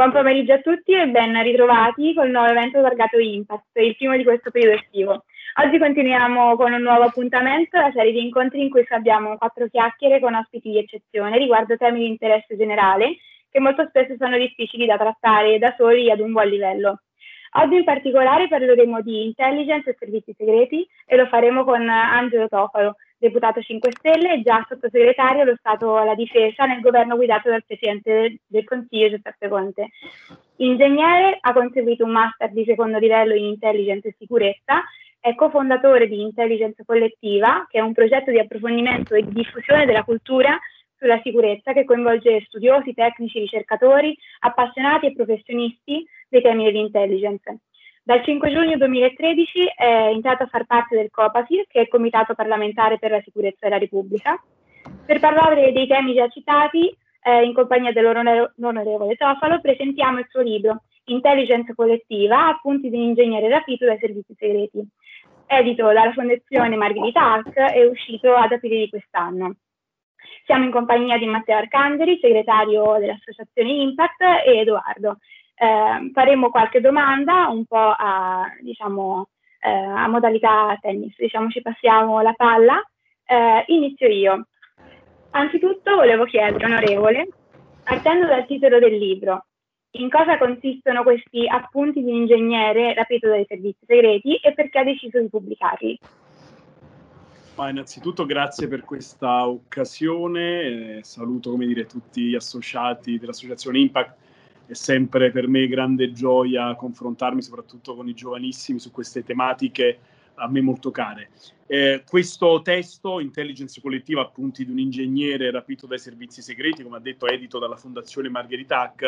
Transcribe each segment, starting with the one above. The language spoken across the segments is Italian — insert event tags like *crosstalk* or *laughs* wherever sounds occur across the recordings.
Buon pomeriggio a tutti e ben ritrovati col nuovo evento targato Impact, il primo di questo periodo estivo. Oggi continuiamo con un nuovo appuntamento, la serie di incontri in cui abbiamo quattro chiacchiere con ospiti di eccezione riguardo temi di interesse generale che molto spesso sono difficili da trattare da soli ad un buon livello. Oggi in particolare parleremo di intelligence e servizi segreti e lo faremo con Angelo Tofalo, deputato 5 Stelle e già sottosegretario allo Stato alla Difesa nel governo guidato dal Presidente del Consiglio Giuseppe Conte. Ingegnere, ha conseguito un master di secondo livello in intelligence e sicurezza, è cofondatore di Intelligence Collettiva, che è un progetto di approfondimento e di diffusione della cultura sulla sicurezza che coinvolge studiosi, tecnici, ricercatori, appassionati e professionisti dei temi dell'intelligence. Dal 5 giugno 2013 è entrato a far parte del COPASIR, che è il Comitato parlamentare per la sicurezza della Repubblica. Per parlare dei temi già citati, eh, in compagnia dell'onorevole Tofalo, presentiamo il suo libro Intelligence collettiva, appunti di un ingegnere rapito dai servizi segreti. Edito dalla Fondazione Margherita Hack, è uscito ad aprile di quest'anno. Siamo in compagnia di Matteo Arcangeli, segretario dell'associazione Impact, e Edoardo. Eh, faremo qualche domanda un po' a, diciamo, eh, a modalità tennis, diciamo ci passiamo la palla. Eh, inizio io. Anzitutto volevo chiedere, onorevole, partendo dal titolo del libro, in cosa consistono questi appunti di ingegnere rapito dai servizi segreti e perché ha deciso di pubblicarli? Ma innanzitutto grazie per questa occasione, eh, saluto come dire, tutti gli associati dell'associazione Impact è sempre per me grande gioia confrontarmi soprattutto con i giovanissimi su queste tematiche a me molto care. Eh, questo testo, Intelligence collettiva, appunti di un ingegnere rapito dai servizi segreti, come ha detto, edito dalla Fondazione Margheritac,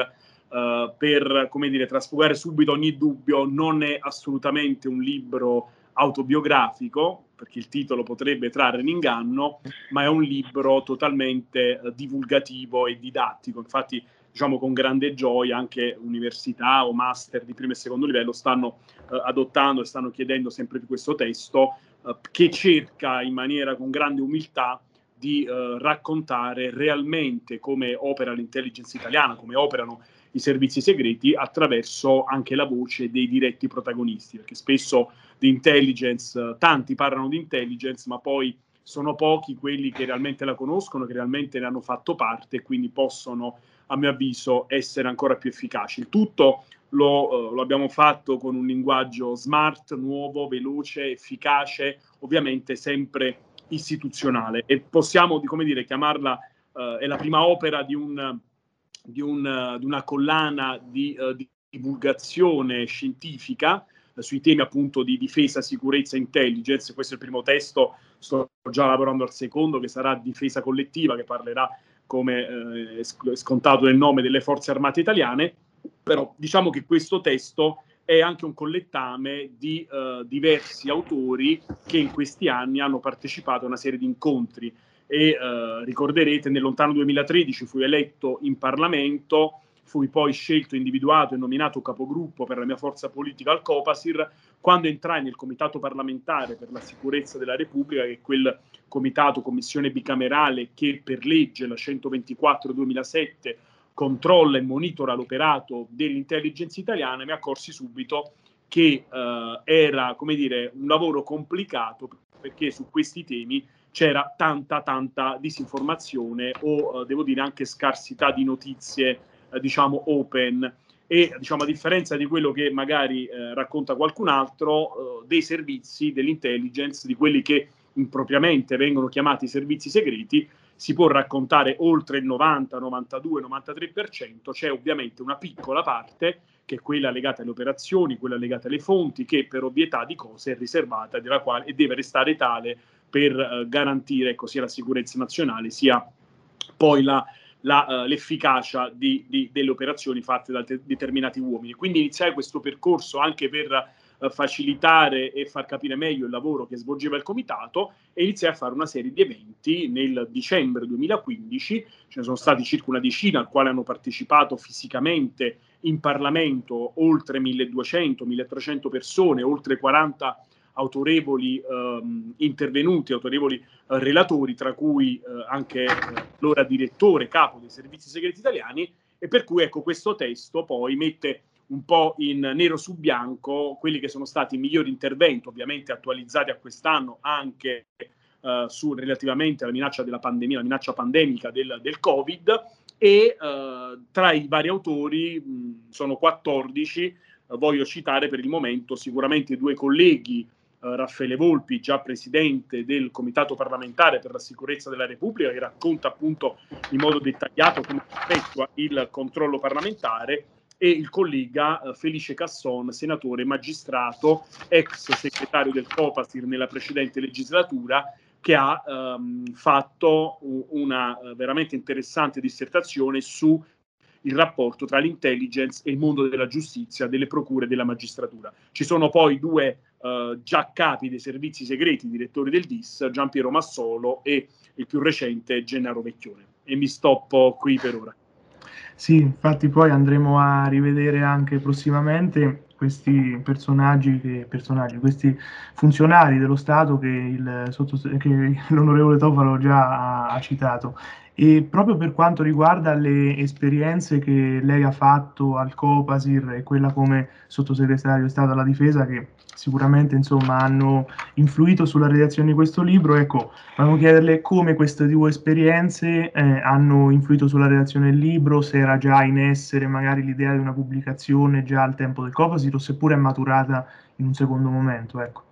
eh, per, come dire, trasfugare subito ogni dubbio, non è assolutamente un libro autobiografico, perché il titolo potrebbe trarre in inganno, ma è un libro totalmente eh, divulgativo e didattico. Infatti diciamo con grande gioia anche università o master di primo e secondo livello stanno eh, adottando e stanno chiedendo sempre più questo testo eh, che cerca in maniera con grande umiltà di eh, raccontare realmente come opera l'intelligence italiana, come operano i servizi segreti attraverso anche la voce dei diretti protagonisti, perché spesso di intelligence, eh, tanti parlano di intelligence, ma poi sono pochi quelli che realmente la conoscono, che realmente ne hanno fatto parte e quindi possono a mio avviso, essere ancora più efficaci. Il tutto lo, uh, lo, abbiamo fatto con un linguaggio smart, nuovo, veloce, efficace, ovviamente sempre istituzionale e possiamo, come dire, chiamarla, uh, è la prima opera di, un, di, un, di una collana di, uh, di divulgazione scientifica sui temi appunto di difesa, sicurezza e intelligence. Questo è il primo testo, sto già lavorando al secondo che sarà difesa collettiva, che parlerà come eh, scontato nel nome delle forze armate italiane, però diciamo che questo testo è anche un collettame di eh, diversi autori che in questi anni hanno partecipato a una serie di incontri. E eh, ricorderete nel lontano 2013 fui eletto in Parlamento fui poi scelto, individuato e nominato capogruppo per la mia forza politica al Copasir, quando entrai nel Comitato parlamentare per la sicurezza della Repubblica, che è quel comitato, commissione bicamerale che per legge, la 124-2007, controlla e monitora l'operato dell'intelligence italiana, mi accorsi subito che eh, era, come dire, un lavoro complicato perché su questi temi c'era tanta, tanta disinformazione o, eh, devo dire, anche scarsità di notizie eh, diciamo open. E diciamo a differenza di quello che magari eh, racconta qualcun altro eh, dei servizi dell'intelligence di quelli che impropriamente vengono chiamati servizi segreti si può raccontare oltre il 90, 92, 93%, c'è ovviamente una piccola parte che è quella legata alle operazioni, quella legata alle fonti, che per ovvietà di cose è riservata quale, e deve restare tale per eh, garantire ecco, sia la sicurezza nazionale sia poi la la, uh, l'efficacia di, di, delle operazioni fatte da te- determinati uomini. Quindi iniziare questo percorso anche per uh, facilitare e far capire meglio il lavoro che svolgeva il comitato e iniziare a fare una serie di eventi nel dicembre 2015, ce ne sono stati circa una decina al quale hanno partecipato fisicamente in Parlamento oltre 1200-1300 persone, oltre 40 autorevoli ehm, intervenuti, autorevoli eh, relatori, tra cui eh, anche eh, l'ora direttore, capo dei servizi segreti italiani, e per cui ecco questo testo poi mette un po' in nero su bianco quelli che sono stati i migliori interventi, ovviamente attualizzati a quest'anno anche eh, su, relativamente alla minaccia della pandemia, la minaccia pandemica del, del Covid, e eh, tra i vari autori mh, sono 14, eh, voglio citare per il momento sicuramente due colleghi, Raffaele Volpi, già presidente del Comitato parlamentare per la sicurezza della Repubblica, che racconta appunto in modo dettagliato come effettua il controllo parlamentare, e il collega eh, Felice Casson, senatore magistrato, ex segretario del Copasir nella precedente legislatura, che ha ehm, fatto una uh, veramente interessante dissertazione su il rapporto tra l'intelligence e il mondo della giustizia, delle procure e della magistratura. Ci sono poi due uh, già capi dei servizi segreti, direttori del DIS, Giampiero Massolo e il più recente Gennaro Vecchione. E mi stoppo qui per ora. Sì, infatti poi andremo a rivedere anche prossimamente questi personaggi, che, personaggi questi funzionari dello Stato che, il, che l'onorevole Tofalo già ha, ha citato. E proprio per quanto riguarda le esperienze che lei ha fatto al Copasir e quella come sottosegretario di Stato alla Difesa, che sicuramente insomma, hanno influito sulla redazione di questo libro, ecco, volevo chiederle come queste due esperienze eh, hanno influito sulla redazione del libro, se era già in essere magari l'idea di una pubblicazione già al tempo del Copasir o seppure è maturata in un secondo momento. Ecco.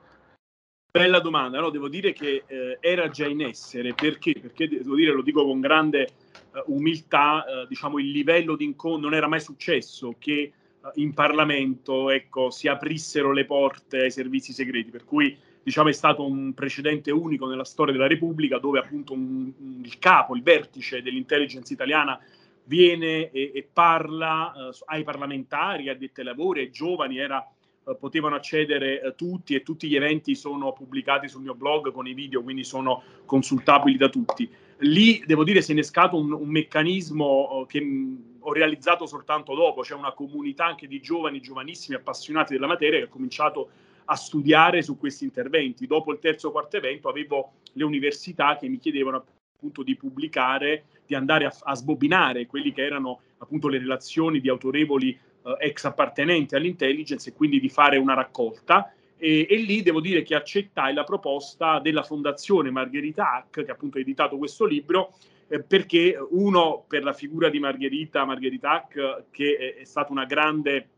Bella domanda, no? devo dire che eh, era già in essere, perché? Perché devo dire, lo dico con grande uh, umiltà, uh, diciamo il livello di incontro non era mai successo che uh, in Parlamento ecco, si aprissero le porte ai servizi segreti, per cui diciamo è stato un precedente unico nella storia della Repubblica dove appunto un, un, il capo, il vertice dell'intelligence italiana viene e, e parla ai parlamentari, addetti ai lavori, ai giovani, era eh, potevano accedere eh, tutti e tutti gli eventi sono pubblicati sul mio blog con i video, quindi sono consultabili da tutti. Lì devo dire si è innescato un, un meccanismo eh, che mh, ho realizzato soltanto dopo, c'è una comunità anche di giovani, giovanissimi appassionati della materia che ha cominciato a studiare su questi interventi. Dopo il terzo quarto evento avevo le università che mi chiedevano appunto di pubblicare, di andare a, a sbobinare quelli che erano appunto le relazioni di autorevoli ex appartenenti all'intelligence e quindi di fare una raccolta. E, e, lì devo dire che accettai la proposta della Fondazione Margherita Hack, che appunto ha editato questo libro, eh, perché uno per la figura di Margherita, Margherita Hack, che è, è stata una grande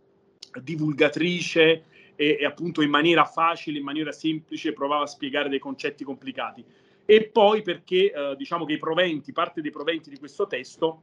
divulgatrice e, e, appunto in maniera facile, in maniera semplice provava a spiegare dei concetti complicati. E poi perché eh, diciamo che i proventi, parte dei proventi di questo testo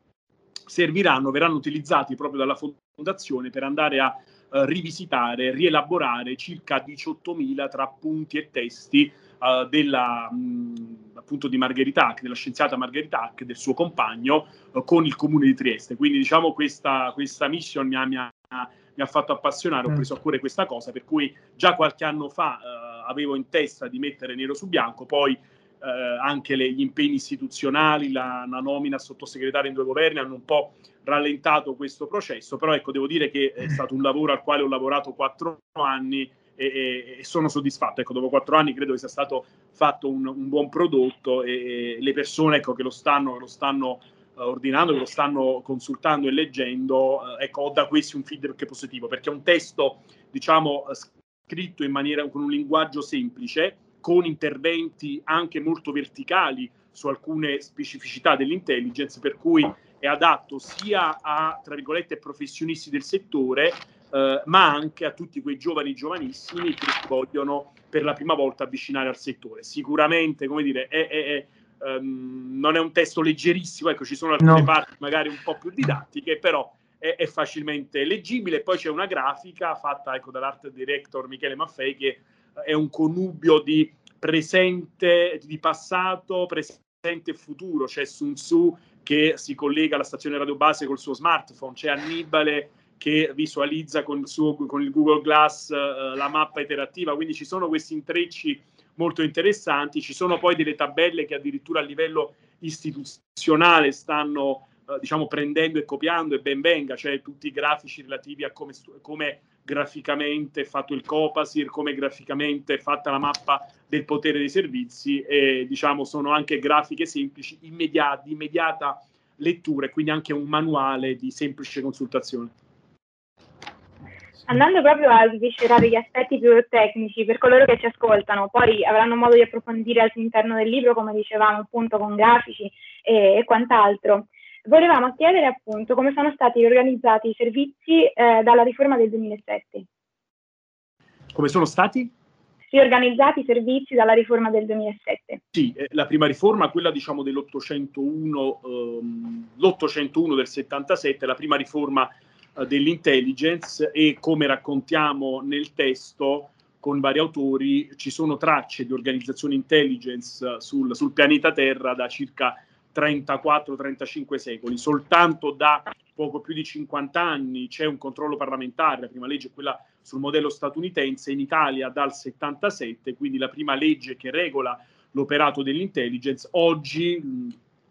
serviranno, verranno utilizzati proprio dalla fondazione per andare a uh, rivisitare, rielaborare circa 18.000 tra appunti e testi uh, della, mh, appunto di Margherita Hack, della scienziata Margherita Hack, del suo compagno, uh, con il comune di Trieste. Quindi diciamo questa, questa mission mi ha, mi, ha, mi ha, fatto appassionare, ho mm. preso a cuore questa cosa, per cui già qualche anno fa avevo in testa di mettere nero su bianco, poi eh, anche le, gli impegni istituzionali, la, la, nomina a sottosegretario in due governi hanno un po' rallentato questo processo, però ecco, devo dire che è stato un lavoro al quale ho lavorato quattro anni e, e, e sono soddisfatto. Ecco, dopo quattro anni credo che sia stato fatto un, un buon prodotto e, e, le persone ecco, che lo stanno, che lo stanno uh, ordinando, che lo stanno consultando e leggendo, uh, ecco, ho da questi un feedback positivo, perché è un testo, diciamo, scritto in maniera con un linguaggio semplice, con interventi anche molto verticali su alcune specificità dell'intelligence, per cui è adatto sia a, tra virgolette, professionisti del settore, eh, ma anche a tutti quei giovani giovanissimi che si vogliono per la prima volta avvicinare al settore. Sicuramente, come dire, è, è, è, um, non è un testo leggerissimo, ecco, ci sono alcune no. parti magari un po' più didattiche, però è, facilmente leggibile. Poi c'è una grafica fatta ecco, dall'art director Michele Maffei che è un connubio di presente, di passato, presente e futuro. C'è Sun Tzu che si collega alla stazione radio base col suo smartphone, c'è Annibale che visualizza con il, suo, con il Google Glass uh, la mappa interattiva, quindi ci sono questi intrecci molto interessanti, ci sono poi delle tabelle che addirittura a livello istituzionale stanno diciamo prendendo e copiando e ben venga, cioè tutti i grafici relativi a come, come graficamente è fatto il Copasir, come graficamente è fatta la mappa del potere dei servizi e diciamo sono anche grafiche semplici, immediate, di immediata lettura e quindi anche un manuale di semplice consultazione. Andando proprio a sviscerare gli aspetti più tecnici per coloro che ci ascoltano, poi avranno modo di approfondire all'interno del libro, come dicevamo, appunto con grafici e, e quant'altro. Volevamo chiedere appunto come sono stati organizzati i servizi eh, dalla riforma del 2007. Come sono stati? riorganizzati i servizi dalla riforma del 2007. Sì, eh, la prima riforma, quella diciamo dell'801, ehm, l'801 del 77, la prima riforma eh, dell'intelligence e come raccontiamo nel testo con vari autori ci sono tracce di organizzazione intelligence eh, sul, sul pianeta Terra da circa 34-35 secoli. Soltanto da poco più di 50 anni c'è un controllo parlamentare, la prima legge è quella sul modello statunitense, in Italia dal 77, quindi la prima legge che regola l'operato dell'intelligence. Oggi,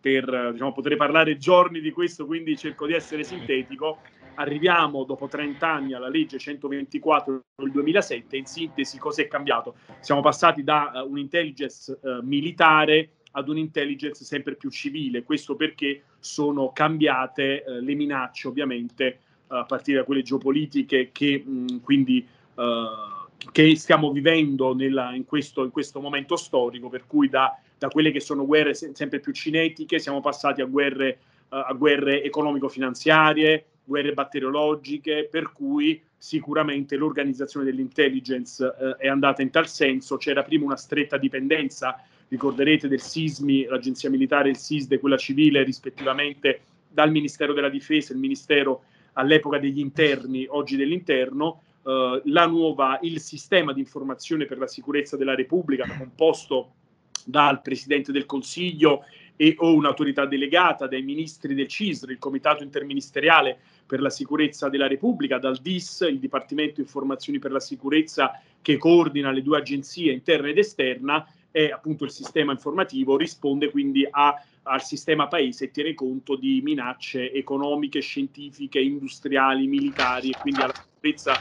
per diciamo, potrei parlare giorni di questo, quindi cerco di essere sintetico, arriviamo dopo 30 anni alla legge 124 del 2007, in sintesi cosa è cambiato? Siamo passati da uh, un'intelligence uh, militare ad un'intelligence sempre più civile. Questo perché sono cambiate eh, le minacce, ovviamente, a partire da quelle geopolitiche che mh, quindi eh, che stiamo vivendo nella, in, questo, in, questo, momento storico, per cui da, da, quelle che sono guerre se, sempre più cinetiche siamo passati a guerre, uh, a guerre economico-finanziarie, guerre batteriologiche, per cui sicuramente l'organizzazione dell'intelligence uh, è andata in tal senso. C'era prima una stretta dipendenza ricorderete del SISMI, l'agenzia militare il SISDE, quella civile, rispettivamente dal Ministero della Difesa, il Ministero all'epoca degli interni, oggi dell'interno, eh, nuova, il sistema di informazione per la sicurezza della Repubblica, composto dal Presidente del Consiglio e o un'autorità delegata dai ministri del CISR, il Comitato Interministeriale per la Sicurezza della Repubblica, dal DIS, il Dipartimento Informazioni per la Sicurezza che coordina le due agenzie interna ed esterna, è appunto il sistema informativo, risponde quindi a, al sistema paese e tiene conto di minacce economiche, scientifiche, industriali, militari e quindi alla sicurezza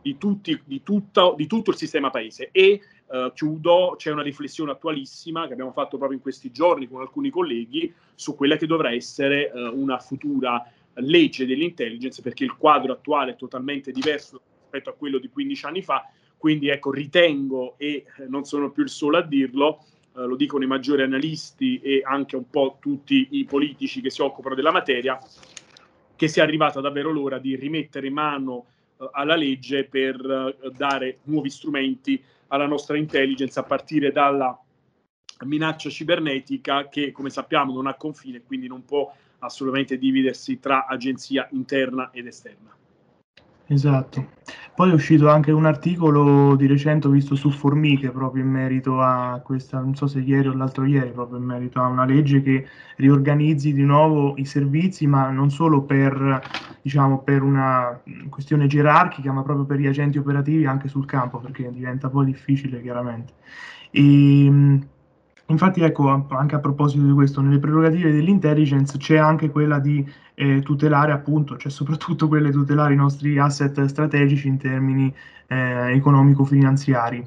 di, tutti, di, tutta, di tutto il sistema paese. E Uh, chiudo, c'è una riflessione attualissima che abbiamo fatto proprio in questi giorni con alcuni colleghi su quella che dovrà essere uh, una futura legge dell'intelligence, perché il quadro attuale è totalmente diverso rispetto a quello di 15 anni fa quindi ecco, ritengo, e eh, non sono più il solo a dirlo, eh, lo dicono i maggiori analisti e anche un po' tutti i politici che si occupano della materia, che sia arrivata davvero l'ora di rimettere mano eh, alla legge per eh, dare nuovi strumenti alla nostra intelligence a partire dalla minaccia cibernetica che, come sappiamo, non ha confine quindi non può assolutamente dividersi tra agenzia interna ed esterna. Esatto. Poi è uscito anche un articolo di recente, visto su Formiche, proprio in merito a questa, non so se ieri o l'altro ieri, proprio in merito a una legge che riorganizzi di nuovo i servizi, ma non solo per, diciamo, per una questione gerarchica, ma proprio per gli agenti operativi anche sul campo, perché diventa poi difficile chiaramente. E, Infatti, ecco, anche a proposito di questo, nelle prerogative dell'intelligence c'è anche quella di eh, tutelare, appunto, cioè soprattutto *laughs* quelle di tutelare i nostri asset strategici in termini eh, economico-finanziari.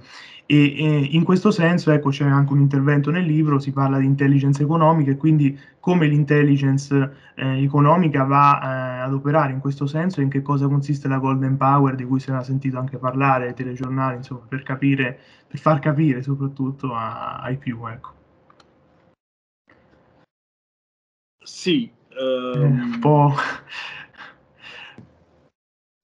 E, e, in questo senso, ecco, c'è anche un intervento nel libro, si parla di intelligence economica e quindi come l'intelligence eh, economica va eh, ad operare in questo senso e in che cosa consiste la Golden Power, di cui si era sentito anche parlare ai telegiornali, insomma, per capire, per far capire soprattutto a, ai più, ecco. Sì, um... un po'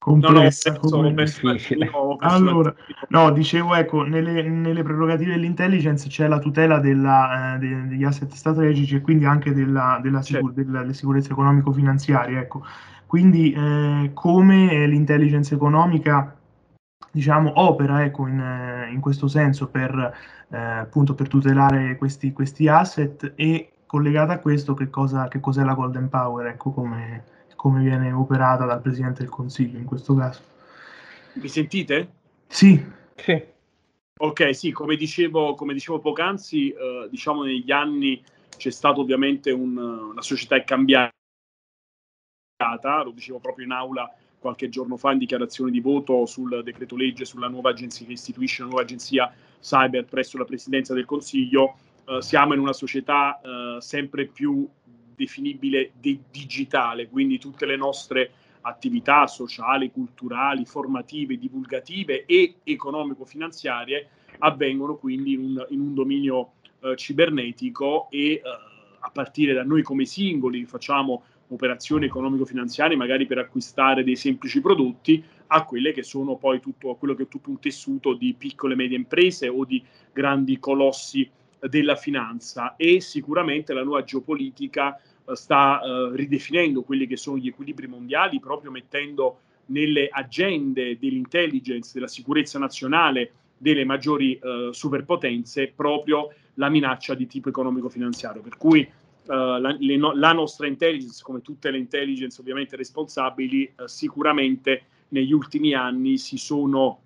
complessa. No, no, come... *laughs* allora, no, dicevo, ecco, nelle, nelle, prerogative dell'intelligence c'è la tutela della, eh, de, degli asset strategici e quindi anche della, della, sicur- certo. della sicurezza economico-finanziaria. Ecco. Quindi eh, come l'intelligence economica diciamo, opera ecco, in, eh, in questo senso per, eh, appunto, per tutelare questi, questi asset e collegata a questo che, cosa, che cos'è la Golden Power, ecco come come viene operata dal Presidente del Consiglio in questo caso. Mi sentite? Sì. sì. Ok, sì, come dicevo, come dicevo poc'anzi, eh, diciamo negli anni c'è stato ovviamente un, la società è cambiata, lo dicevo proprio in aula qualche giorno fa in dichiarazione di voto sul decreto legge sulla nuova agenzia che istituisce la nuova agenzia cyber presso la Presidenza del Consiglio. Eh, siamo in una società eh, sempre più definibile de- digitale, quindi tutte le nostre attività sociali, culturali, formative, divulgative e economico-finanziarie avvengono quindi in un, in un dominio eh, cibernetico e eh, a partire da noi come singoli facciamo operazioni economico-finanziarie magari per acquistare dei semplici prodotti a quelle che sono poi tutto, quello che è tutto un tessuto di piccole e medie imprese o di grandi colossi della finanza e sicuramente la nuova geopolitica eh, sta eh, ridefinendo quelli che sono gli equilibri mondiali proprio mettendo nelle agende dell'intelligence, della sicurezza nazionale delle maggiori eh, superpotenze proprio la minaccia di tipo economico-finanziario. Per cui eh, la, le, la, nostra intelligence, come tutte le intelligence ovviamente responsabili, eh, sicuramente negli ultimi anni si sono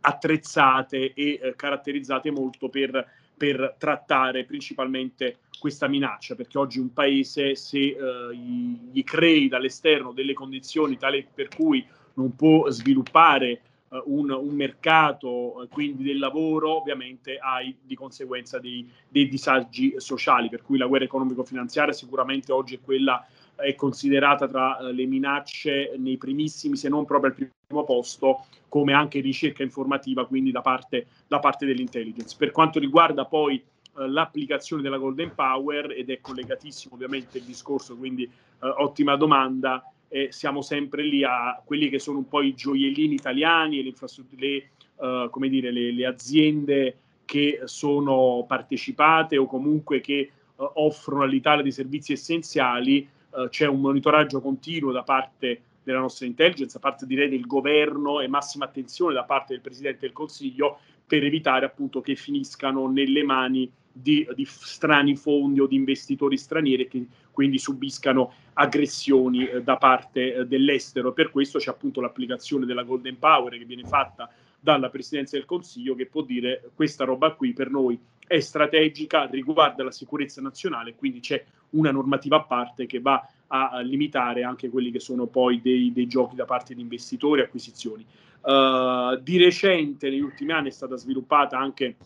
attrezzate e eh, caratterizzate molto per per trattare principalmente questa minaccia, perché oggi un paese se eh, gli crei dall'esterno delle condizioni tali per cui non può sviluppare eh, un, un, mercato, eh, quindi del lavoro, ovviamente hai di conseguenza dei, dei disagi sociali, per cui la guerra economico-finanziaria sicuramente oggi è quella è considerata tra eh, le minacce nei primissimi, se non proprio al primo posto, come anche ricerca informativa, quindi da parte, da parte dell'intelligence. Per quanto riguarda poi eh, l'applicazione della Golden Power, ed è collegatissimo ovviamente il discorso, quindi eh, ottima domanda, eh, siamo sempre lì a quelli che sono un po' i gioiellini italiani e le, le, come dire, le, le aziende che sono partecipate o comunque che uh, offrono all'Italia dei servizi essenziali, uh, c'è un monitoraggio continuo da parte della nostra intelligence, da parte direi del governo e massima attenzione da parte del Presidente del Consiglio per evitare appunto che finiscano nelle mani di, di strani fondi o di investitori stranieri che quindi subiscano aggressioni eh, da parte eh, dell'estero. Per questo c'è appunto l'applicazione della Golden Power che viene fatta dalla Presidenza del Consiglio che può dire questa roba qui per noi è strategica, riguarda la sicurezza nazionale, quindi c'è una normativa a parte che va a limitare anche quelli che sono poi dei, dei giochi da parte di investitori e acquisizioni. Uh, di recente, negli ultimi anni, è stata sviluppata anche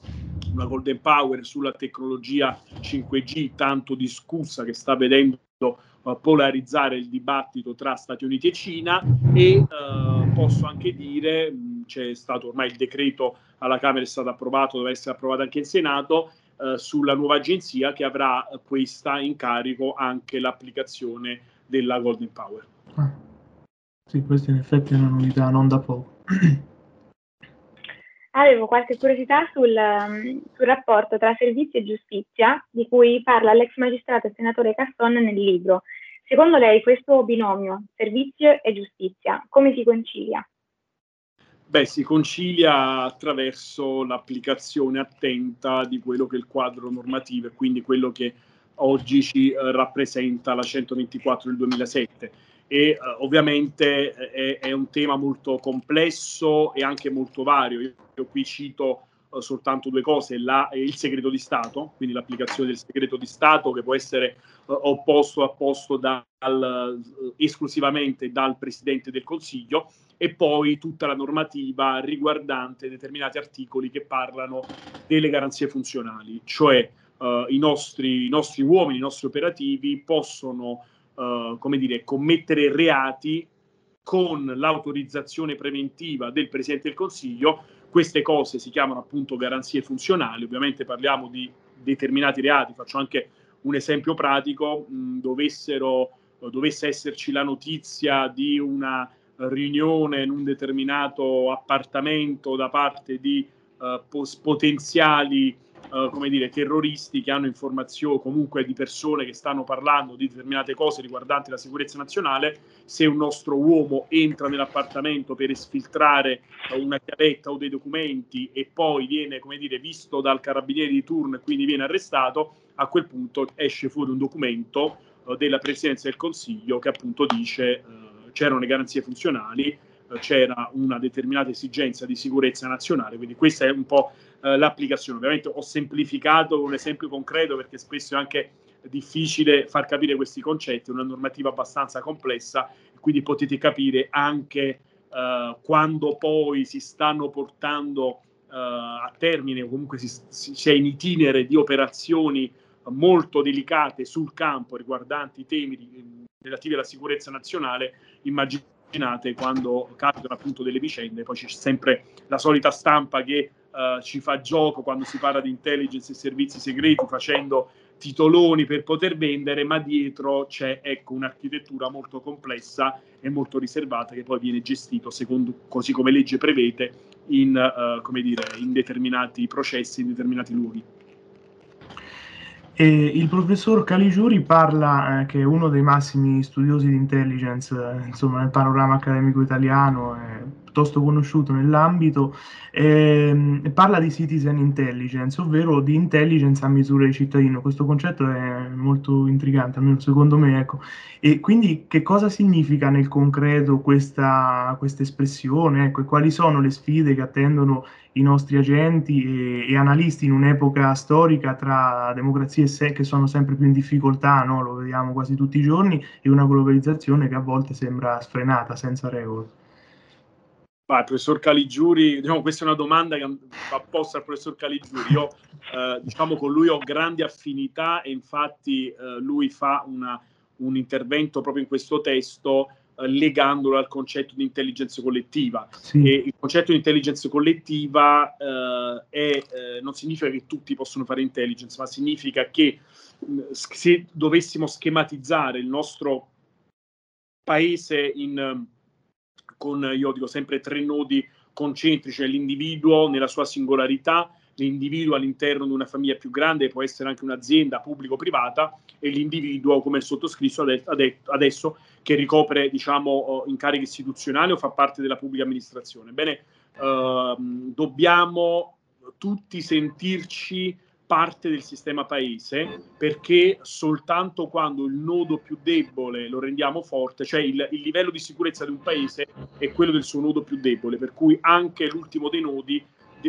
una Golden Power sulla tecnologia 5G tanto discussa che sta vedendo uh, polarizzare il dibattito tra Stati Uniti e Cina e uh, posso anche dire, mh, c'è stato ormai il decreto alla Camera, è stato approvato, deve essere approvato anche in Senato, eh, sulla nuova agenzia che avrà questa in carico anche l'applicazione della Golden Power. Ah. Sì, questa in effetti è una novità non da poco. *clears throat* Avevo qualche curiosità sul, um, sul, rapporto tra servizio e giustizia, di cui parla l'ex magistrato e senatore Casson nel libro. Secondo lei questo binomio, servizio e giustizia, come si concilia? Beh, si concilia attraverso l'applicazione attenta di quello che è il quadro normativo e quindi quello che oggi ci eh, rappresenta la 124 del 2007 e eh, ovviamente è, è, un tema molto complesso e anche molto vario. Io, qui cito eh, soltanto due cose, la, il segreto di Stato, quindi l'applicazione del segreto di Stato che può essere uh, opposto apposto dal, uh, esclusivamente dal Presidente del Consiglio e poi tutta la normativa riguardante determinati articoli che parlano delle garanzie funzionali, cioè uh, i, nostri, i, nostri, uomini, i nostri operativi possono, uh, come dire, commettere reati con l'autorizzazione preventiva del Presidente del Consiglio. Queste cose si chiamano appunto garanzie funzionali, ovviamente parliamo di determinati reati, faccio anche un esempio pratico, mh, dovessero, dovesse esserci la notizia di una riunione in un determinato appartamento da parte di uh, potenziali uh, come dire, terroristi che hanno informazioni comunque di persone che stanno parlando di determinate cose riguardanti la sicurezza nazionale, se un nostro uomo entra nell'appartamento per esfiltrare una chiavetta o dei documenti e poi viene come dire, visto dal carabiniere di turno e quindi viene arrestato, a quel punto esce fuori un documento della Presidenza del Consiglio che appunto dice c'erano le garanzie funzionali, eh, c'era una determinata esigenza di sicurezza nazionale, quindi questa è un po' eh, l'applicazione. Ovviamente ho semplificato un esempio concreto perché spesso è anche difficile far capire questi concetti, è una normativa abbastanza complessa, quindi potete capire anche eh, quando poi si stanno portando eh, a termine o comunque si, si, c'è in itinere di operazioni molto delicate sul campo riguardanti i temi di, relativi alla sicurezza nazionale, immaginate quando capitano appunto delle vicende, poi c'è sempre la solita stampa che uh, ci fa gioco quando si parla di intelligence e servizi segreti facendo titoloni per poter vendere, ma dietro c'è ecco, un'architettura molto complessa e molto riservata che poi viene gestito secondo così come legge prevede in, uh, come dire, in determinati processi, in determinati luoghi. E il professor Caligiuri parla, eh, che è uno dei massimi studiosi di intelligence eh, insomma, nel panorama accademico italiano, è piuttosto conosciuto nell'ambito, eh, parla di citizen intelligence, ovvero di intelligence a misura di cittadino. Questo concetto è molto intrigante, almeno secondo me. Ecco. E quindi che cosa significa nel concreto questa, questa espressione? Ecco, e quali sono le sfide che attendono i nostri agenti e, e analisti in un'epoca storica tra democrazie se, che sono sempre più in difficoltà, no? lo vediamo quasi tutti i giorni, e una globalizzazione che a volte sembra sfrenata, senza regole. Bah, professor Caligiuri, diciamo, questa è una domanda che fa apposta al professor Caligiuri. Io, eh, diciamo, con lui ho grande affinità e infatti eh, lui fa una, un intervento proprio in questo testo eh, legandolo al concetto di intelligenza collettiva. Sì. Il concetto di intelligenza collettiva eh, è, eh, non significa che tutti possono fare intelligence, ma significa che se dovessimo schematizzare il nostro paese in, con, io dico sempre, tre nodi concentrici, l'individuo nella sua singolarità, l'individuo all'interno di una famiglia più grande, può essere anche un'azienda pubblico-privata, e l'individuo come il sottoscritto adesso che ricopre diciamo, incarichi istituzionali o fa parte della pubblica amministrazione. Bene, ehm, dobbiamo tutti sentirci parte del sistema paese perché soltanto quando il nodo più debole lo rendiamo forte, cioè il, il, livello di sicurezza di un paese è quello del suo nodo più debole, per cui anche l'ultimo dei nodi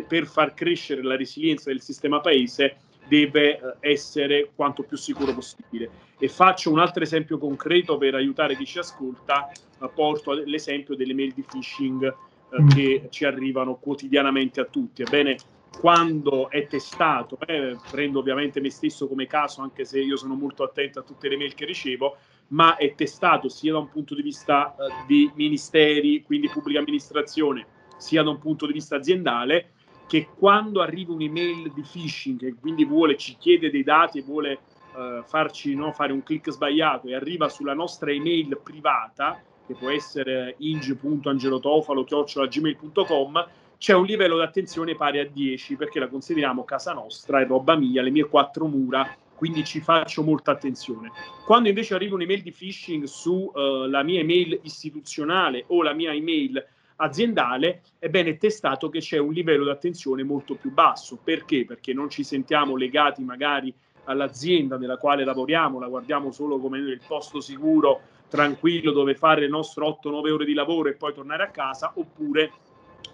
per far crescere la resilienza del sistema paese deve eh, essere quanto più sicuro possibile. E faccio un altro esempio concreto per aiutare chi ci ascolta, eh, porto l'esempio delle mail di phishing eh, mm. che ci arrivano quotidianamente a tutti. Ebbene, quando è testato, eh, prendo ovviamente me stesso come caso, anche se io sono molto attento a tutte le mail che ricevo, ma è testato sia da un punto di vista eh, di ministeri, quindi pubblica amministrazione, sia da un punto di vista aziendale, che quando arriva un'email di phishing quindi vuole, ci chiede dei dati e vuole uh, farci no, fare un clic sbagliato e arriva sulla nostra email privata, che può essere inge.angelotofalo.gmail.com, c'è un livello di attenzione pari a 10 perché la consideriamo casa nostra, è roba mia, le mie quattro mura, quindi ci faccio molta attenzione. Quando invece arriva un'email di phishing sulla uh, mia email istituzionale o la mia email aziendale, ebbene è testato che c'è un livello di attenzione molto più basso. Perché? Perché non ci sentiamo legati magari all'azienda nella quale lavoriamo, la guardiamo solo come il posto sicuro, tranquillo, dove fare le nostre 8-9 ore di lavoro e poi tornare a casa, oppure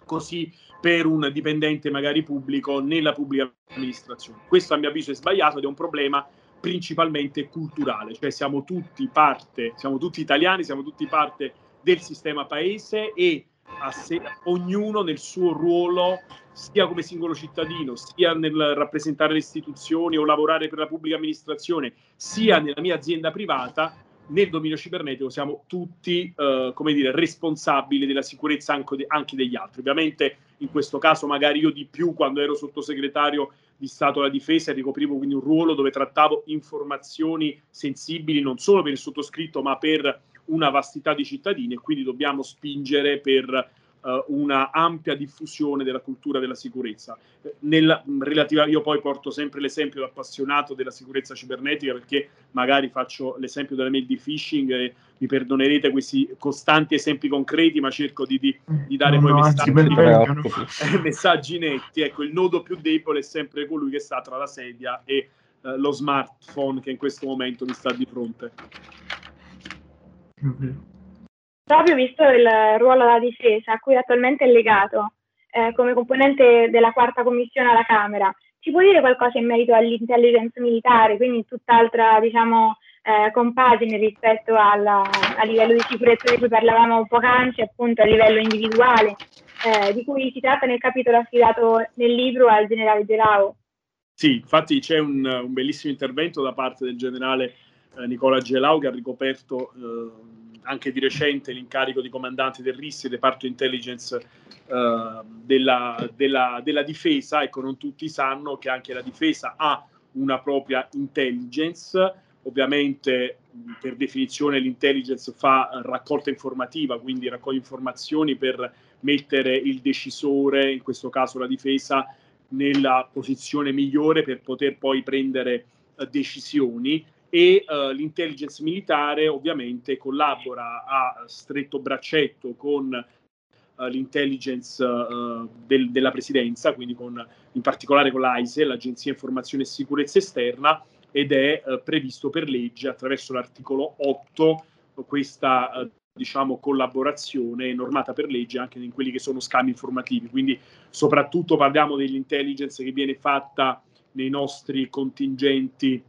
così per un dipendente magari pubblico nella pubblica amministrazione. Questo a mio avviso è sbagliato ed è un problema principalmente culturale, cioè siamo tutti parte, siamo tutti italiani, siamo tutti parte del sistema paese e se, ognuno nel suo ruolo, sia come singolo cittadino, sia nel rappresentare le istituzioni o lavorare per la pubblica amministrazione, sia nella mia azienda privata, nel dominio cibernetico siamo tutti eh, come dire, responsabili della sicurezza anche, de- anche, degli altri. Ovviamente in questo caso magari io di più quando ero sottosegretario di Stato alla Difesa e ricoprivo quindi un ruolo dove trattavo informazioni sensibili non solo per il sottoscritto ma per una vastità di cittadini e quindi dobbiamo spingere per uh, una ampia diffusione della cultura della sicurezza. Nel, relativa, io poi porto sempre l'esempio appassionato della sicurezza cibernetica perché magari faccio l'esempio della mail di phishing e mi perdonerete questi costanti esempi concreti, ma cerco di, di, di dare no, poi no, messaggi, anzi, *laughs* messaggi, netti. Ecco, il nodo più debole è sempre colui che sta tra la sedia e uh, lo smartphone che in questo momento mi sta di fronte. Proprio visto il ruolo della difesa, a cui attualmente è legato eh, come componente della quarta commissione alla Camera, ci può dire qualcosa in merito all'intelligence militare, quindi tutt'altra diciamo, eh, compagine rispetto alla, a livello di sicurezza di cui parlavamo poc'anzi, appunto a livello individuale, eh, di cui si tratta nel capitolo affidato nel libro al generale Gelao. Sì, infatti c'è un, un, bellissimo intervento da parte del generale eh, Nicola Gelau che ha ricoperto eh, anche di recente l'incarico di comandante del RIS, il reparto intelligence eh, della, della, della, difesa. Ecco, non tutti sanno che anche la difesa ha una propria intelligence. Ovviamente, per definizione, l'intelligence fa raccolta informativa, quindi raccoglie informazioni per mettere il decisore, in questo caso la difesa, nella posizione migliore per poter poi prendere uh, decisioni e uh, l'intelligence militare ovviamente collabora a stretto braccetto con uh, l'intelligence del, della presidenza, quindi con, in particolare con l'AISE, l'Agenzia Informazione e Sicurezza Esterna, ed è previsto per legge attraverso l'articolo 8 questa diciamo, collaborazione normata per legge anche in quelli che sono scambi informativi. Quindi soprattutto parliamo dell'intelligence che viene fatta nei nostri contingenti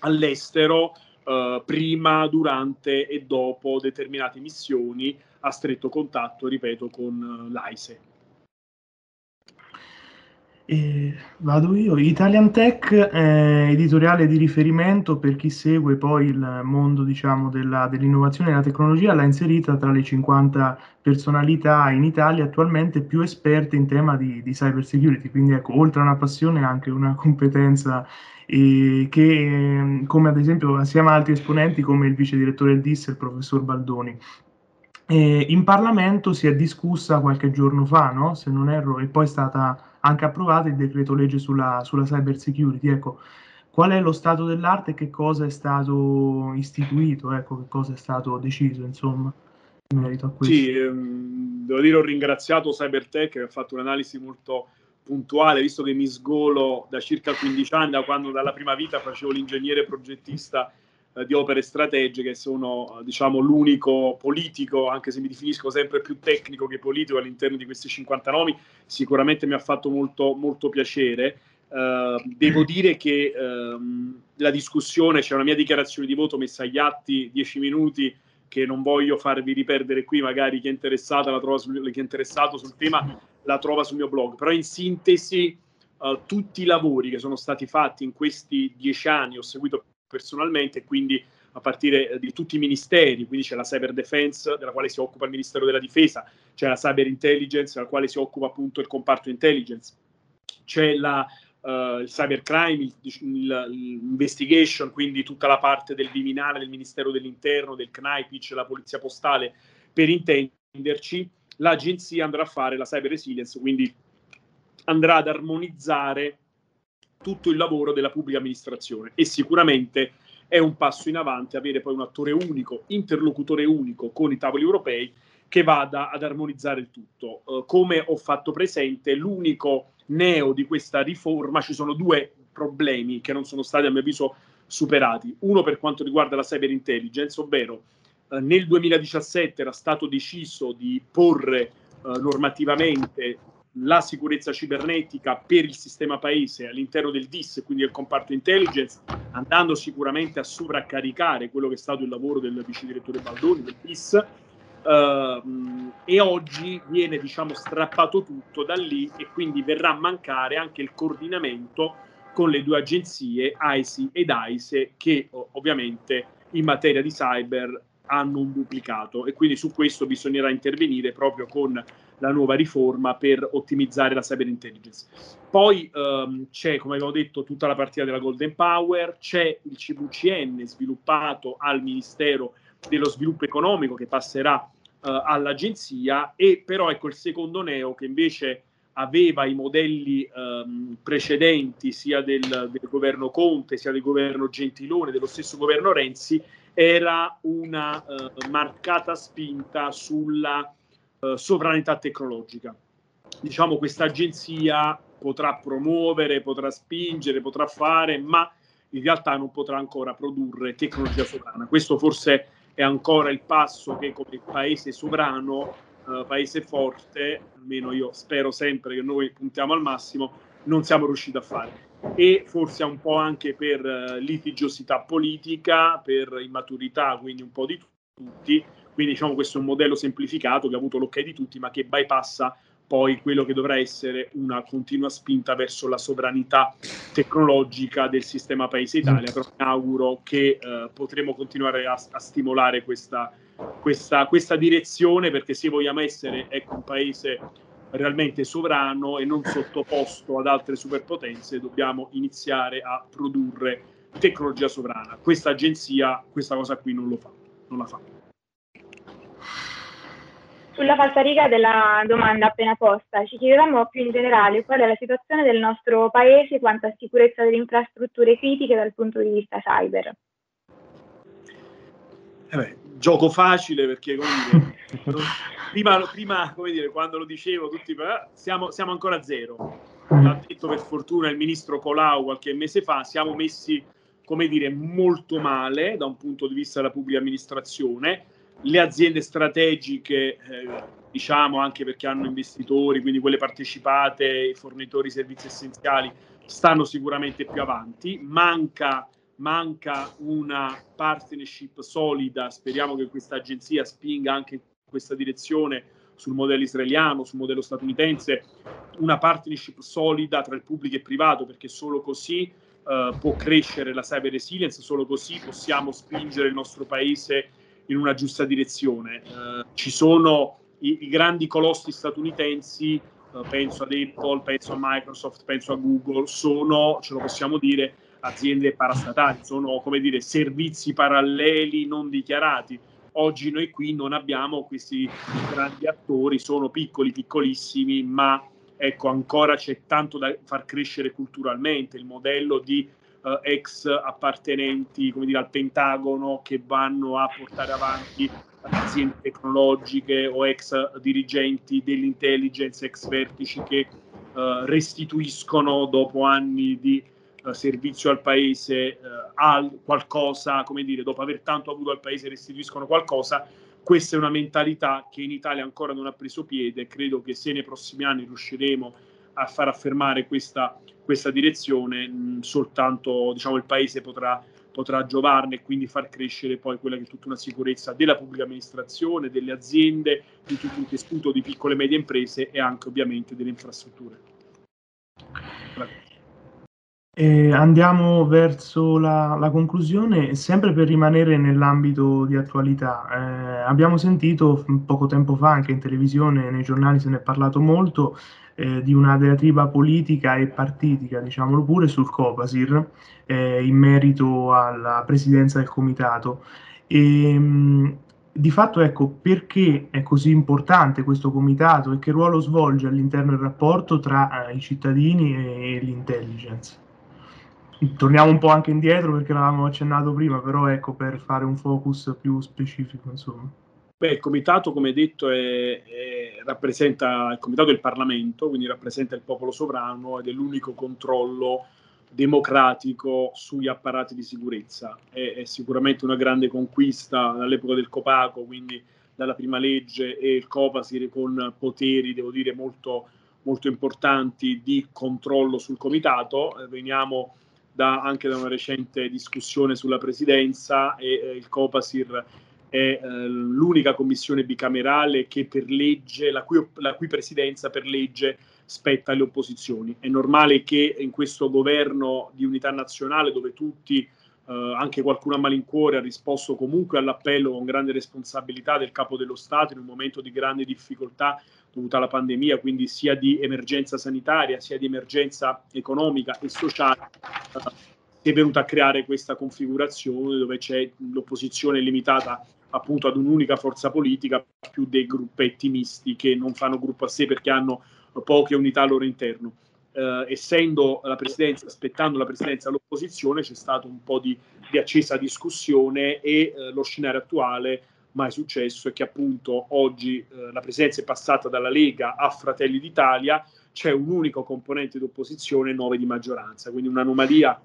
all'estero eh, prima, durante e dopo determinate missioni a stretto contatto, ripeto, con eh, l'AISE. E vado io. Italian Tech è editoriale di riferimento per chi segue poi il mondo diciamo, della, dell'innovazione e della tecnologia, l'ha inserita tra le 50 personalità in Italia attualmente più esperte in tema di, di cyber security. Quindi ecco, oltre a una passione anche una competenza eh, che come ad esempio assieme a altri esponenti come il vice direttore del DIS, il professor Baldoni. Eh, in Parlamento si è discussa qualche giorno fa, no? se non erro, e poi è stata anche approvato il decreto legge sulla, sulla cyber security. Ecco, qual è lo stato dell'arte e che cosa è stato istituito, ecco, che cosa è stato deciso, insomma, in merito a questo. Sì, ehm, devo dire ho ringraziato Cybertech che ha fatto un'analisi molto puntuale, visto che mi sgolo da circa 15 anni, da quando dalla prima vita facevo l'ingegnere progettista eh, di opere strategiche, sono diciamo l'unico politico, anche se mi definisco sempre più tecnico che politico all'interno di questi 50 nomi, sicuramente mi ha fatto molto, molto piacere. Uh, devo dire che um, la discussione, c'è una mia dichiarazione di voto messa agli atti 10 minuti che non voglio farvi riperdere qui, magari chi è, chi è interessato sul tema la trova sul mio blog, però in sintesi uh, tutti i lavori che sono stati fatti in questi dieci anni, ho seguito personalmente, quindi a partire di tutti i ministeri, quindi c'è la cyber defense della quale si occupa il Ministero della Difesa, c'è la cyber intelligence della quale si occupa appunto il comparto intelligence, c'è la, uh, il cyber crime, l'investigation, quindi tutta la parte del Viminale del Ministero dell'Interno, del CNAIPIC, la Polizia Postale, per intenderci, l'agenzia andrà a fare la cyber resilience, quindi andrà ad armonizzare tutto il lavoro della pubblica amministrazione e sicuramente è un passo in avanti avere poi un attore unico, interlocutore unico con i tavoli europei che vada ad armonizzare il tutto. Uh, come ho fatto presente, l'unico neo di questa riforma, ci sono due problemi che non sono stati a mio avviso superati. Uno per quanto riguarda la cyber intelligence, ovvero nel 2017 era stato deciso di porre uh, normativamente la sicurezza cibernetica per il sistema paese all'interno del DIS, quindi del comparto intelligence, andando sicuramente a sovraccaricare quello che è stato il lavoro del vice direttore Baldoni del DIS. Uh, e oggi viene diciamo strappato tutto da lì e quindi verrà a mancare anche il coordinamento con le due agenzie AISI ed AISE che ovviamente in materia di cyber hanno un duplicato e quindi su questo bisognerà intervenire proprio con la nuova riforma per ottimizzare la cyber intelligence. Poi um, c'è, come avevo detto, tutta la partita della Golden Power, c'è il CVCN sviluppato al Ministero dello Sviluppo Economico che passerà uh, all'agenzia e però ecco il secondo neo che invece aveva i modelli um, precedenti sia del, del governo Conte sia del governo Gentilone, dello stesso governo Renzi, era una uh, marcata spinta sulla uh, sovranità tecnologica. Diciamo questa agenzia potrà promuovere, potrà spingere, potrà fare, ma in realtà non potrà ancora produrre tecnologia sovrana. Questo forse è ancora il passo che come paese sovrano, uh, paese forte, almeno io spero sempre che noi puntiamo al massimo, non siamo riusciti a fare e forse un po' anche per uh, litigiosità politica, per immaturità, quindi un po' di tutti. Quindi diciamo questo è un modello semplificato che ha avuto l'ok di tutti, ma che bypassa poi quello che dovrà essere una continua spinta verso la sovranità tecnologica del sistema Paese Italia, però mi auguro che eh, potremo continuare a, a stimolare questa, questa, questa, direzione perché se vogliamo essere ecco, un paese realmente sovrano e non sottoposto ad altre superpotenze, dobbiamo iniziare a produrre tecnologia sovrana. Questa agenzia questa cosa qui non lo fa, non la fa. Sulla falsariga della domanda appena posta, ci chiedevamo più in generale qual è la situazione del nostro paese quanto a sicurezza delle infrastrutture critiche dal punto di vista cyber. Eh beh, gioco facile perché dire, *laughs* prima, prima dire, quando lo dicevo tutti eh, siamo, siamo ancora a zero. L'ha detto per fortuna il ministro Colau qualche mese fa, siamo messi come dire, molto male da un punto di vista della pubblica amministrazione le aziende strategiche, eh, diciamo anche perché hanno investitori, quindi quelle partecipate, i fornitori di servizi essenziali, stanno sicuramente più avanti. Manca, manca una partnership solida, speriamo che questa agenzia spinga anche in questa direzione sul modello israeliano, sul modello statunitense, una partnership solida tra il pubblico e il privato, perché solo così eh, può crescere la cyber resilience, solo così possiamo spingere il nostro paese in una giusta direzione. Eh, ci sono i, i, grandi colossi statunitensi, eh, penso ad Apple, penso a Microsoft, penso a Google, sono, ce lo possiamo dire, aziende parastatali, sono come dire servizi paralleli non dichiarati. Oggi noi qui non abbiamo questi grandi attori, sono piccoli, piccolissimi, ma ecco ancora c'è tanto da far crescere culturalmente. Il modello di eh, ex appartenenti come dire, al Pentagono che vanno a portare avanti aziende tecnologiche o ex dirigenti dell'intelligence, ex vertici che eh, restituiscono dopo anni di eh, servizio al paese eh, al qualcosa, come dire, dopo aver tanto avuto al paese restituiscono qualcosa. Questa è una mentalità che in Italia ancora non ha preso piede. Credo che se nei prossimi anni riusciremo a far affermare questa, questa direzione, mh, soltanto diciamo, il Paese potrà, potrà giovarne e quindi far crescere poi quella che è tutta una sicurezza della pubblica amministrazione, delle aziende, di tutto il tessuto di piccole e medie imprese e anche ovviamente delle infrastrutture. Eh, andiamo verso la, la, conclusione, sempre per rimanere nell'ambito di attualità. Eh, abbiamo sentito poco tempo fa anche in televisione, nei giornali se ne è parlato molto, eh, di una diatriba politica e partitica, diciamolo pure, sul Copasir eh, in merito alla presidenza del comitato. E, mh, di fatto, ecco, perché è così importante questo comitato e che ruolo svolge all'interno del rapporto tra eh, i cittadini e, e l'intelligence? Torniamo un po' anche indietro perché l'avevamo accennato prima, però ecco per fare un focus più specifico, insomma. Beh, il comitato, come detto, è, è, rappresenta il comitato del Parlamento, quindi rappresenta il popolo sovrano ed è l'unico controllo democratico sugli apparati di sicurezza. È, è, sicuramente una grande conquista dall'epoca del Copaco, quindi dalla prima legge e il Copasir con poteri, devo dire, molto, molto importanti di controllo sul comitato. Eh, veniamo da, anche da una recente discussione sulla presidenza e eh, il Copasir è eh, l'unica commissione bicamerale che per legge, la cui, la cui, presidenza per legge spetta alle opposizioni. È normale che in questo governo di unità nazionale, dove tutti, eh, anche qualcuno a malincuore, ha risposto comunque all'appello con grande responsabilità del capo dello Stato in un momento di grande difficoltà dovuta alla pandemia, quindi sia di emergenza sanitaria, sia di emergenza economica e sociale, eh, si è venuta a creare questa configurazione dove c'è l'opposizione limitata appunto ad un'unica forza politica più dei gruppetti misti che non fanno gruppo a sé perché hanno poche unità al loro interno. Eh, essendo la presidenza, aspettando la presidenza all'opposizione, c'è stato un po' di, di accesa discussione e eh, lo scenario attuale mai successo è che appunto oggi eh, la presidenza è passata dalla Lega a Fratelli d'Italia, c'è un unico componente di opposizione e nove di maggioranza, quindi un'anomalia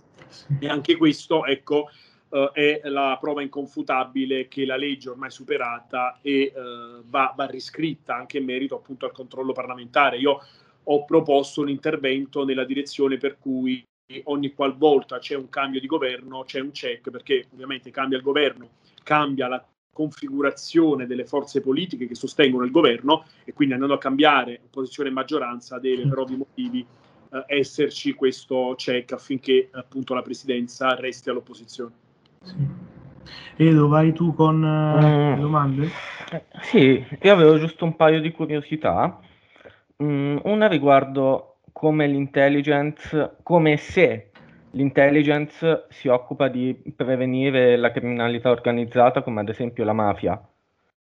e anche questo, ecco, uh, è la prova inconfutabile che la legge ormai superata e uh, va, va, riscritta anche in merito appunto al controllo parlamentare. Io ho proposto un intervento nella direzione per cui ogni qualvolta c'è un cambio di governo c'è un check perché ovviamente cambia il governo, cambia la configurazione delle forze politiche che sostengono il governo e quindi andando a cambiare opposizione e maggioranza deve per ovvi motivi eh, esserci questo check affinché appunto la presidenza resti all'opposizione. Sì. Edo, vai tu con uh, mm. le domande? Sì, io avevo giusto un paio di curiosità. Mm, una riguardo come l'intelligence, come se l'intelligence si occupa di prevenire la criminalità organizzata, come ad esempio la mafia,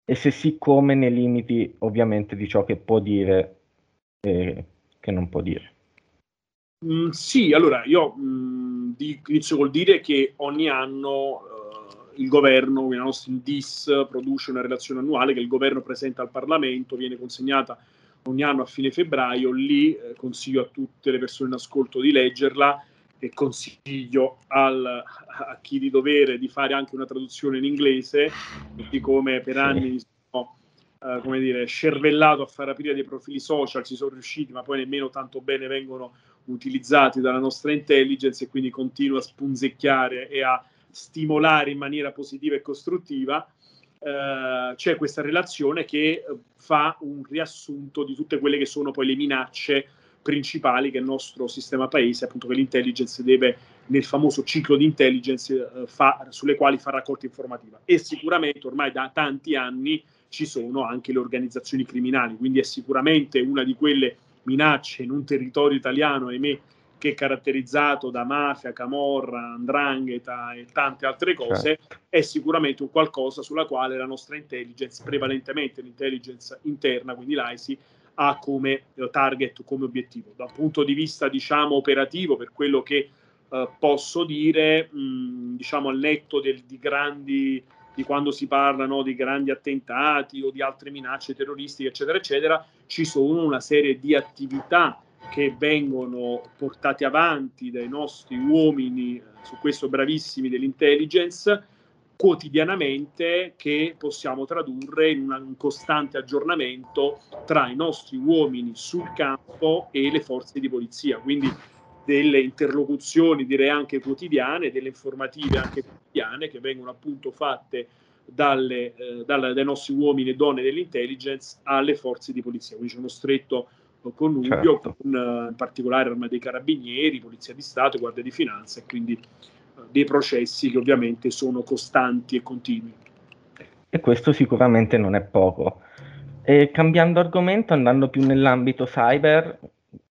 e se sì, come nei limiti ovviamente di ciò che può dire e che non può dire. Mm, sì, allora io mm, inizio col dire che ogni anno uh, il governo, la nostra DIS, produce una relazione annuale che il governo presenta al Parlamento, viene consegnata ogni anno a fine febbraio, lì eh, consiglio a tutte le persone in ascolto di leggerla e consiglio al, a chi di dovere di fare anche una traduzione in inglese, di come per anni sono uh, come dire, scervellato a far aprire dei profili social, ci sono riusciti, ma poi nemmeno tanto bene vengono utilizzati dalla nostra intelligence e quindi continuo a spunzecchiare e a stimolare in maniera positiva e costruttiva. Uh, c'è questa relazione che fa un riassunto di tutte quelle che sono poi le minacce principali che il nostro sistema paese, appunto che l'intelligence deve nel famoso ciclo di intelligence eh, fa, sulle quali fa raccolta informativa. E sicuramente ormai da tanti anni ci sono anche le organizzazioni criminali, quindi è sicuramente una di quelle minacce in un territorio italiano, ahimè, che è caratterizzato da mafia, camorra, andrangheta e tante altre cose, certo. è sicuramente un qualcosa sulla quale la nostra intelligence, prevalentemente l'intelligence interna, quindi l'AISI, ha come eh, target, come obiettivo. Da un punto di vista, diciamo, operativo, per quello che eh, posso dire, mh, diciamo, al netto del, di grandi di quando si parla no, di grandi attentati o di altre minacce terroristiche, eccetera, eccetera, ci sono una serie di attività che vengono portate avanti dai nostri uomini, eh, su questo bravissimi dell'intelligence, quotidianamente che possiamo tradurre in un costante aggiornamento tra i nostri uomini sul campo e le forze di polizia. Quindi delle interlocuzioni, direi anche quotidiane, delle informative anche quotidiane che vengono appunto fatte dalle, eh, dalle, dai nostri uomini e donne dell'intelligence alle forze di polizia. Quindi c'è uno stretto connubio certo. con eh, in particolare Arma dei Carabinieri, Polizia di Stato, Guardia di Finanza e quindi dei processi che ovviamente sono costanti e continui. E questo sicuramente non è poco. E cambiando argomento, andando più nell'ambito cyber,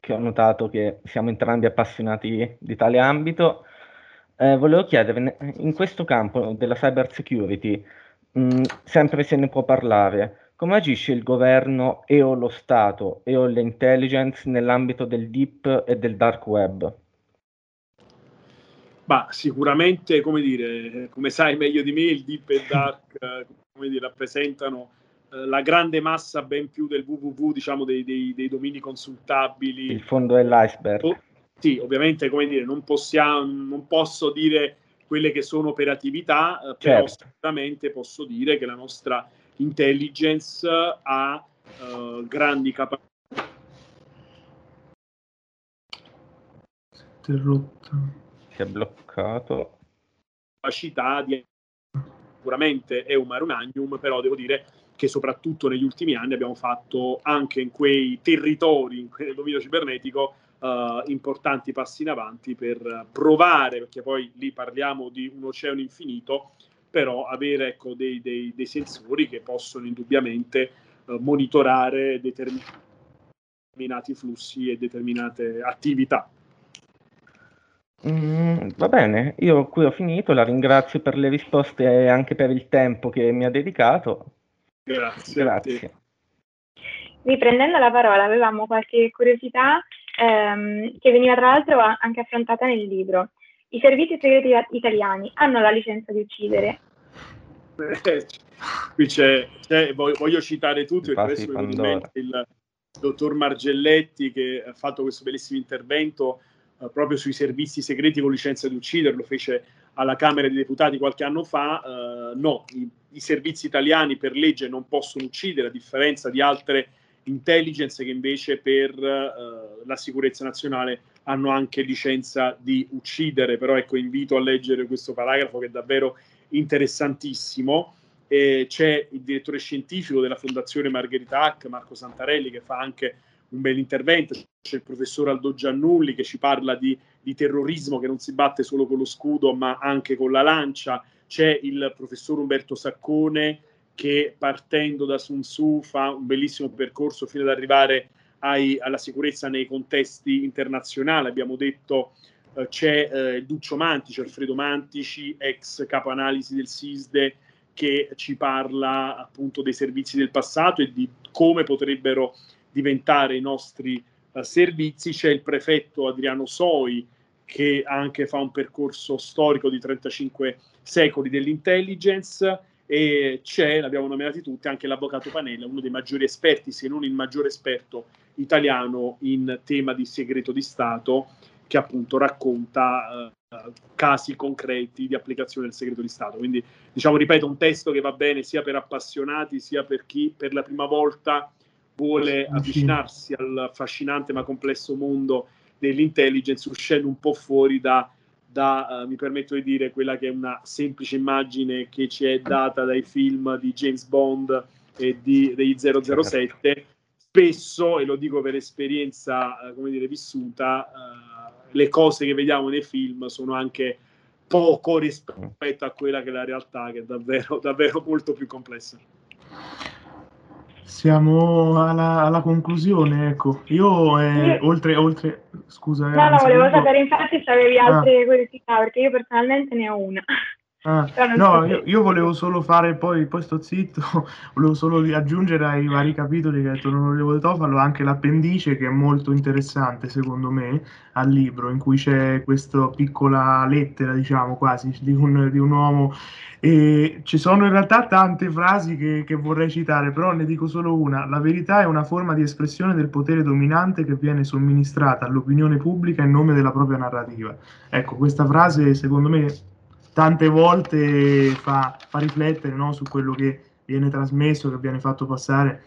che ho notato che siamo entrambi appassionati di tale ambito, eh, volevo chiedere, in questo campo della cyber security, mh, sempre se ne può parlare, come agisce il governo e o lo Stato e o le intelligence nell'ambito del deep e del dark web? Ma sicuramente, come dire, come sai meglio di me, il deep e il dark *laughs* come dire, rappresentano eh, la grande massa ben più del www, diciamo, dei, dei, dei domini consultabili. Il fondo dell'iceberg. Oh, sì, ovviamente, come dire, non, possiamo, non posso dire quelle che sono operatività, eh, però certo. sicuramente posso dire che la nostra intelligence ha uh, grandi capacità. Interrotto si è bloccato. Capacità di sicuramente è un mare magnum, però devo dire che soprattutto negli ultimi anni abbiamo fatto anche in quei territori, in quel dominio cibernetico, uh, importanti passi in avanti per provare, perché poi lì parliamo di un oceano infinito, però avere ecco, dei, dei, dei sensori che possono indubbiamente uh, monitorare determinati flussi e determinate attività. Mm, va bene, io qui ho finito, la ringrazio per le risposte e anche per il tempo che mi ha dedicato. Grazie. Grazie. Riprendendo la parola, avevamo qualche curiosità ehm, che veniva tra l'altro anche affrontata nel libro. I servizi segreti italiani hanno la licenza di uccidere? Eh, qui c'è, c'è voglio, citare tutti perché adesso mi il dottor Margelletti che ha fatto questo bellissimo intervento eh, proprio sui servizi segreti con licenza di uccidere, lo fece alla Camera dei Deputati qualche anno fa, eh, no, i, i, servizi italiani per legge non possono uccidere, a differenza di altre intelligence che invece per eh, la sicurezza nazionale hanno anche licenza di uccidere, però ecco invito a leggere questo paragrafo che è davvero interessantissimo. eh, c'è il direttore scientifico della Fondazione Margherita Hack, Marco Santarelli, che fa anche un bel intervento, c'è il professor Aldo Giannulli che ci parla di, di, terrorismo che non si batte solo con lo scudo ma anche con la lancia, c'è il professor Umberto Saccone che partendo da Sun Tzu fa un bellissimo percorso fino ad arrivare ai, alla sicurezza nei contesti internazionali. Abbiamo detto eh, c'è eh, Duccio Mantici, Alfredo Mantici, ex capo analisi del SISDE, che ci parla appunto dei servizi del passato e di come potrebbero diventare i nostri uh, servizi. C'è il prefetto Adriano Soi, che anche fa un percorso storico di 35 secoli dell'intelligence e c'è, l'abbiamo nominati tutti, anche l'avvocato Panella, uno dei maggiori esperti, se non il maggiore esperto italiano in tema di segreto di Stato, che appunto racconta uh, casi concreti di applicazione del segreto di Stato. Quindi, diciamo, ripeto, un testo che va bene sia per appassionati, sia per chi per la prima volta vuole avvicinarsi al affascinante ma complesso mondo dell'intelligence, uscendo un po' fuori da da, uh, mi permetto di dire, quella che è una semplice immagine che ci è data dai film di James Bond e di, degli 007. Spesso, e lo dico per esperienza, uh, come dire, vissuta, uh, le cose che vediamo nei film sono anche poco rispetto a quella che è la realtà, che è davvero, *laughs* davvero molto più complessa. Siamo alla, alla conclusione, ecco. Io, eh, oltre, oltre, scusa. No, no, volevo sapere infatti se avevi altre ah. curiosità, perché io personalmente ne ho una. Ah, no, io, io, volevo solo fare, poi, poi sto zitto, *laughs* volevo solo aggiungere ai vari capitoli che ha detto l'onorevole Tofalo anche l'appendice che è molto interessante secondo me al libro, in cui c'è questa piccola lettera, diciamo quasi, di un, di un uomo. E ci sono in realtà tante frasi che, che vorrei citare, però ne dico solo una. La verità è una forma di espressione del potere dominante che viene somministrata all'opinione pubblica in nome della propria narrativa. Ecco, questa frase secondo me tante volte fa, fa riflettere no, su quello che viene trasmesso, che viene fatto passare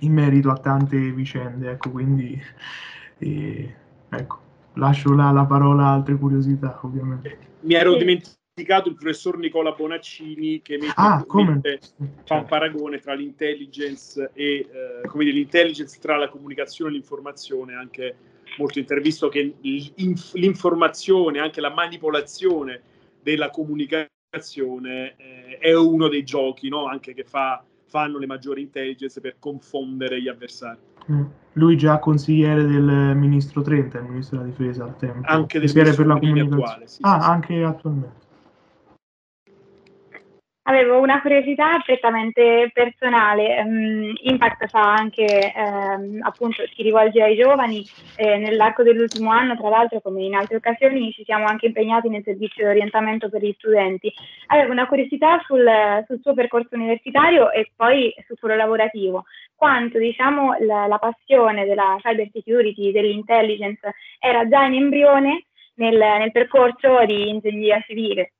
in merito a tante vicende. Ecco, quindi *laughs* eh, ecco, lascio là la parola a altre curiosità, ovviamente. Mi ero dimenticato il professor Nicola Bonaccini che ah, fa un paragone tra l'intelligence e eh, come dire, l'intelligence tra la comunicazione e l'informazione, anche molto intervisto che l'informazione, anche la manipolazione della comunicazione eh, è uno dei giochi no? anche che fa, fanno le maggiori intelligence per confondere gli avversari. Mm. Lui già consigliere del ministro Trenta, il ministro della difesa al tempo. Anche del per la comunicazione. Attuale, sì, ah, sì, anche attualmente. Avevo una curiosità prettamente personale. Um, Impact fa anche, um, appunto, si rivolge ai giovani. Eh, nell'arco dell'ultimo anno, tra l'altro, come in altre occasioni, ci siamo anche impegnati nel servizio di orientamento per gli studenti. Avevo una curiosità sul, sul suo percorso universitario e poi sul suo lavorativo. Quanto, diciamo, la, la passione della cyber security, dell'intelligence, era già in embrione nel, nel percorso di ingegneria civile.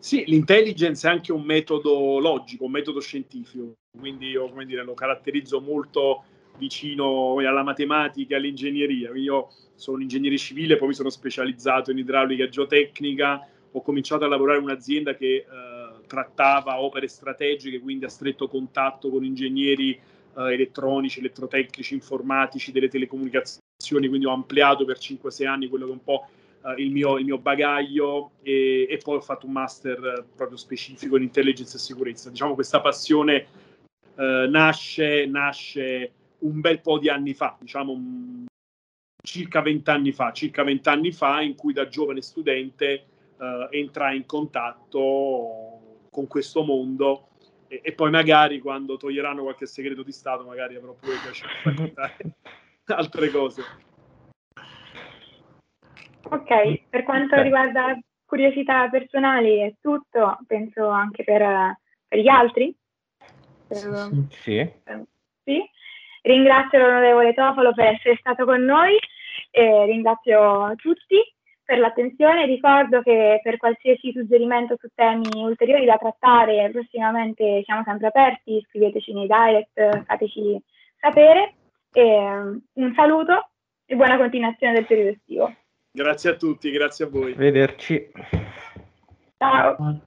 Sì, l'intelligence è anche un metodo logico, un metodo scientifico, quindi io come dire, lo caratterizzo molto vicino alla matematica all'ingegneria. Io sono ingegnere civile, poi mi sono specializzato in idraulica geotecnica, ho cominciato a lavorare in un'azienda che eh, trattava opere strategiche, quindi a stretto contatto con ingegneri eh, elettronici, elettrotecnici, informatici, delle telecomunicazioni, quindi ho ampliato per 5-6 anni quello che è un po' uh, il, mio, il, mio, bagaglio e, e, poi ho fatto un master proprio specifico in intelligence e sicurezza. Diciamo questa passione uh, nasce, nasce, un bel po' di anni fa, diciamo circa vent'anni fa, circa vent'anni fa in cui da giovane studente uh, entrai in contatto con questo mondo e, e, poi magari quando toglieranno qualche segreto di Stato magari avrò pure piacere di *laughs* altre cose. Ok, per quanto okay. riguarda curiosità personali è tutto, penso anche per, per gli altri. Per, sì. Per, sì. Ringrazio l'onorevole Tofalo per essere stato con noi e ringrazio tutti per l'attenzione. Ricordo che per qualsiasi suggerimento su temi ulteriori da trattare prossimamente siamo sempre aperti, scriveteci nei direct, fateci sapere. E, un saluto e buona continuazione del periodo estivo. Grazie a tutti, grazie a voi. Vederci. Ciao.